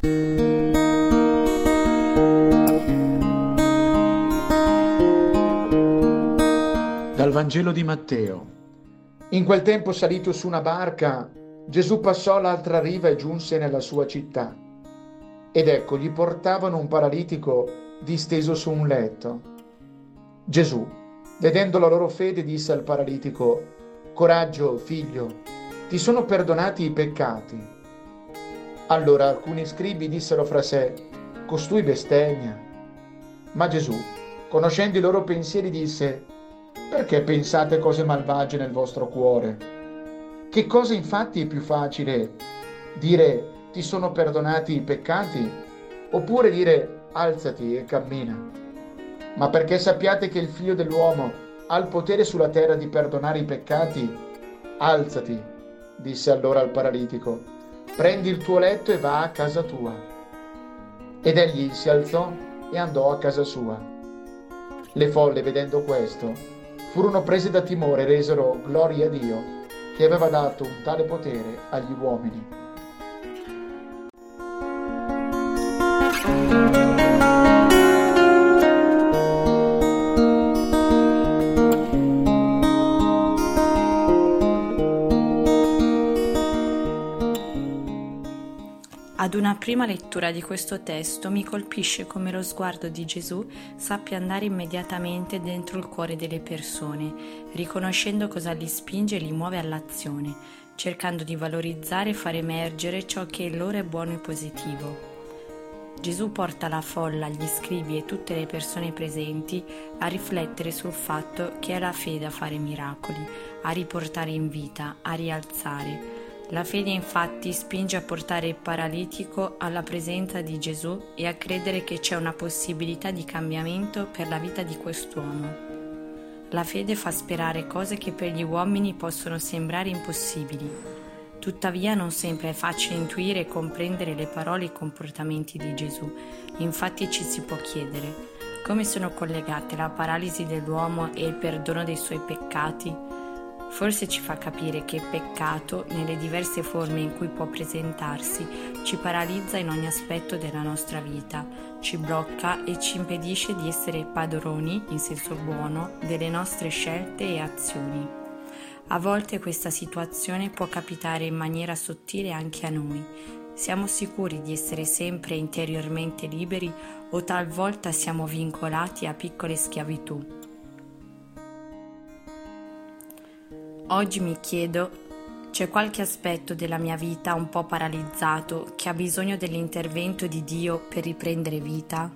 Dal Vangelo di Matteo. In quel tempo salito su una barca, Gesù passò l'altra riva e giunse nella sua città. Ed ecco, gli portavano un paralitico disteso su un letto. Gesù, vedendo la loro fede, disse al paralitico, Coraggio, figlio, ti sono perdonati i peccati. Allora alcuni scribi dissero fra sé, Costui bestemmia. Ma Gesù, conoscendo i loro pensieri, disse, perché pensate cose malvagie nel vostro cuore? Che cosa infatti è più facile? Dire ti sono perdonati i peccati? Oppure dire alzati e cammina? Ma perché sappiate che il figlio dell'uomo ha il potere sulla terra di perdonare i peccati? Alzati, disse allora al paralitico, prendi il tuo letto e va a casa tua. Ed egli si alzò e andò a casa sua. Le folle, vedendo questo, furono prese da timore e resero gloria a Dio che aveva dato un tale potere agli uomini. Ad una prima lettura di questo testo mi colpisce come lo sguardo di Gesù sappia andare immediatamente dentro il cuore delle persone, riconoscendo cosa li spinge e li muove all'azione, cercando di valorizzare e far emergere ciò che in loro è buono e positivo. Gesù porta la folla, gli scribi e tutte le persone presenti a riflettere sul fatto che è la fede a fare miracoli, a riportare in vita, a rialzare, la fede infatti spinge a portare il paralitico alla presenza di Gesù e a credere che c'è una possibilità di cambiamento per la vita di quest'uomo. La fede fa sperare cose che per gli uomini possono sembrare impossibili. Tuttavia non sempre è facile intuire e comprendere le parole e i comportamenti di Gesù. Infatti ci si può chiedere come sono collegate la paralisi dell'uomo e il perdono dei suoi peccati Forse ci fa capire che peccato, nelle diverse forme in cui può presentarsi, ci paralizza in ogni aspetto della nostra vita, ci blocca e ci impedisce di essere padroni, in senso buono, delle nostre scelte e azioni. A volte questa situazione può capitare in maniera sottile anche a noi. Siamo sicuri di essere sempre interiormente liberi o talvolta siamo vincolati a piccole schiavitù Oggi mi chiedo, c'è qualche aspetto della mia vita un po' paralizzato che ha bisogno dell'intervento di Dio per riprendere vita?